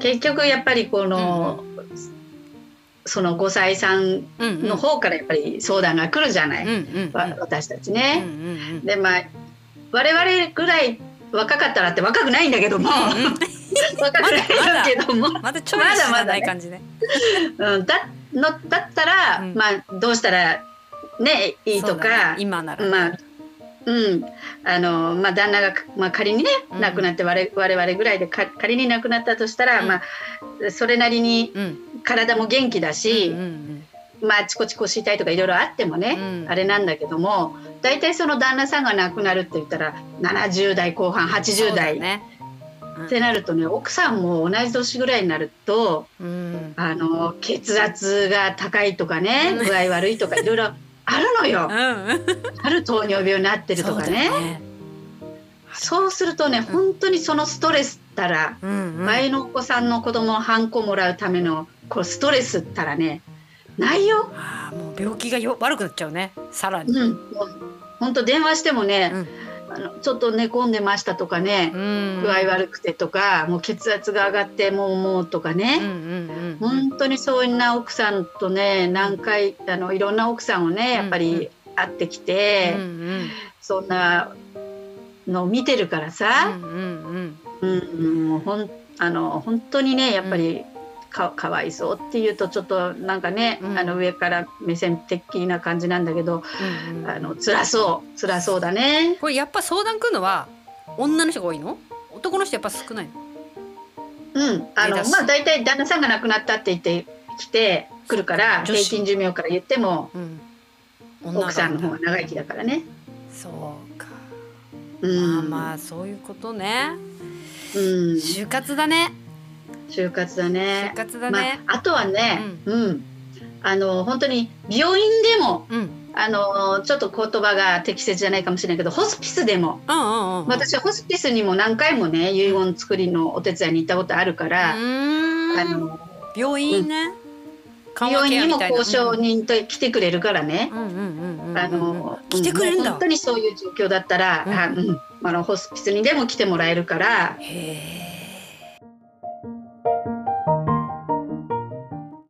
結局やっぱりこの、その5歳さんの方からやっぱり相談が来るじゃない、私たちね。でまあ我々ぐらい若かったらって若くないんだけども、若くないんだけども。まだちょいまだね。うん、だのだったら、まあどうしたらねいいとか、今なら、まあうん。あのまあ、旦那が、まあ、仮にね、亡くなって我我々ぐらいでか仮に亡くなったとしたら、まあ、それなりに体も元気だし、まあ、あちこち腰痛いとかいろいろあってもね、あれなんだけども大体その旦那さんが亡くなるって言ったら70代後半80代。ね。ってなるとね奥さんも同じ年ぐらいになると、うん、あの血圧が高いとかね具合悪いとかいろいろあるのよ、うん、ある糖尿病になってるとかね。そうするとね本当にそのストレスったら、うんうん、前のお子さんの子供をハンコもらうためのこうストレスったらねないよ。あもう病気がよ悪くなっちゃうね。さらに。うん、本当電話してもね、うんあのちょっと寝込んでましたとかね、具合悪くてとかもう血圧が上がってもうもうとかね、うんうんうん、本当にそんな奥さんとね何回あのいろんな奥さんをねやっぱり会ってきて、うんうん、そんなのを見てるからさ、うんうん。うん、もうほんあの本当にねやっぱりかかわいそうっていうとちょっとなんかね、うん、あの上から目線的な感じなんだけど、うんうん、あの辛そう辛そうだね。これやっぱ相談来るのは女の人が多いの？男の人やっぱ少ないの？うんあのまあ大体旦那さんが亡くなったって言ってきてくるから平均寿命から言っても、うん、奥さんの方が長生きだからね。そうか、うん、まあまあそういうことね、うん、就活だね就活だね。就活だね。まあ、あとはね、うん、うん、あの本当に病院でも、うん、あのちょっと言葉が適切じゃないかもしれないけどホスピスでも、うんうんうん、私はホスピスにも何回もね遺言作りのお手伝いに行ったことあるからあの病院ね、病院にも交渉人と来てくれるからね。あの来てくれるんだ。本当にそういう状況だったら、うん、あのホスピスにでも来てもらえるから。へ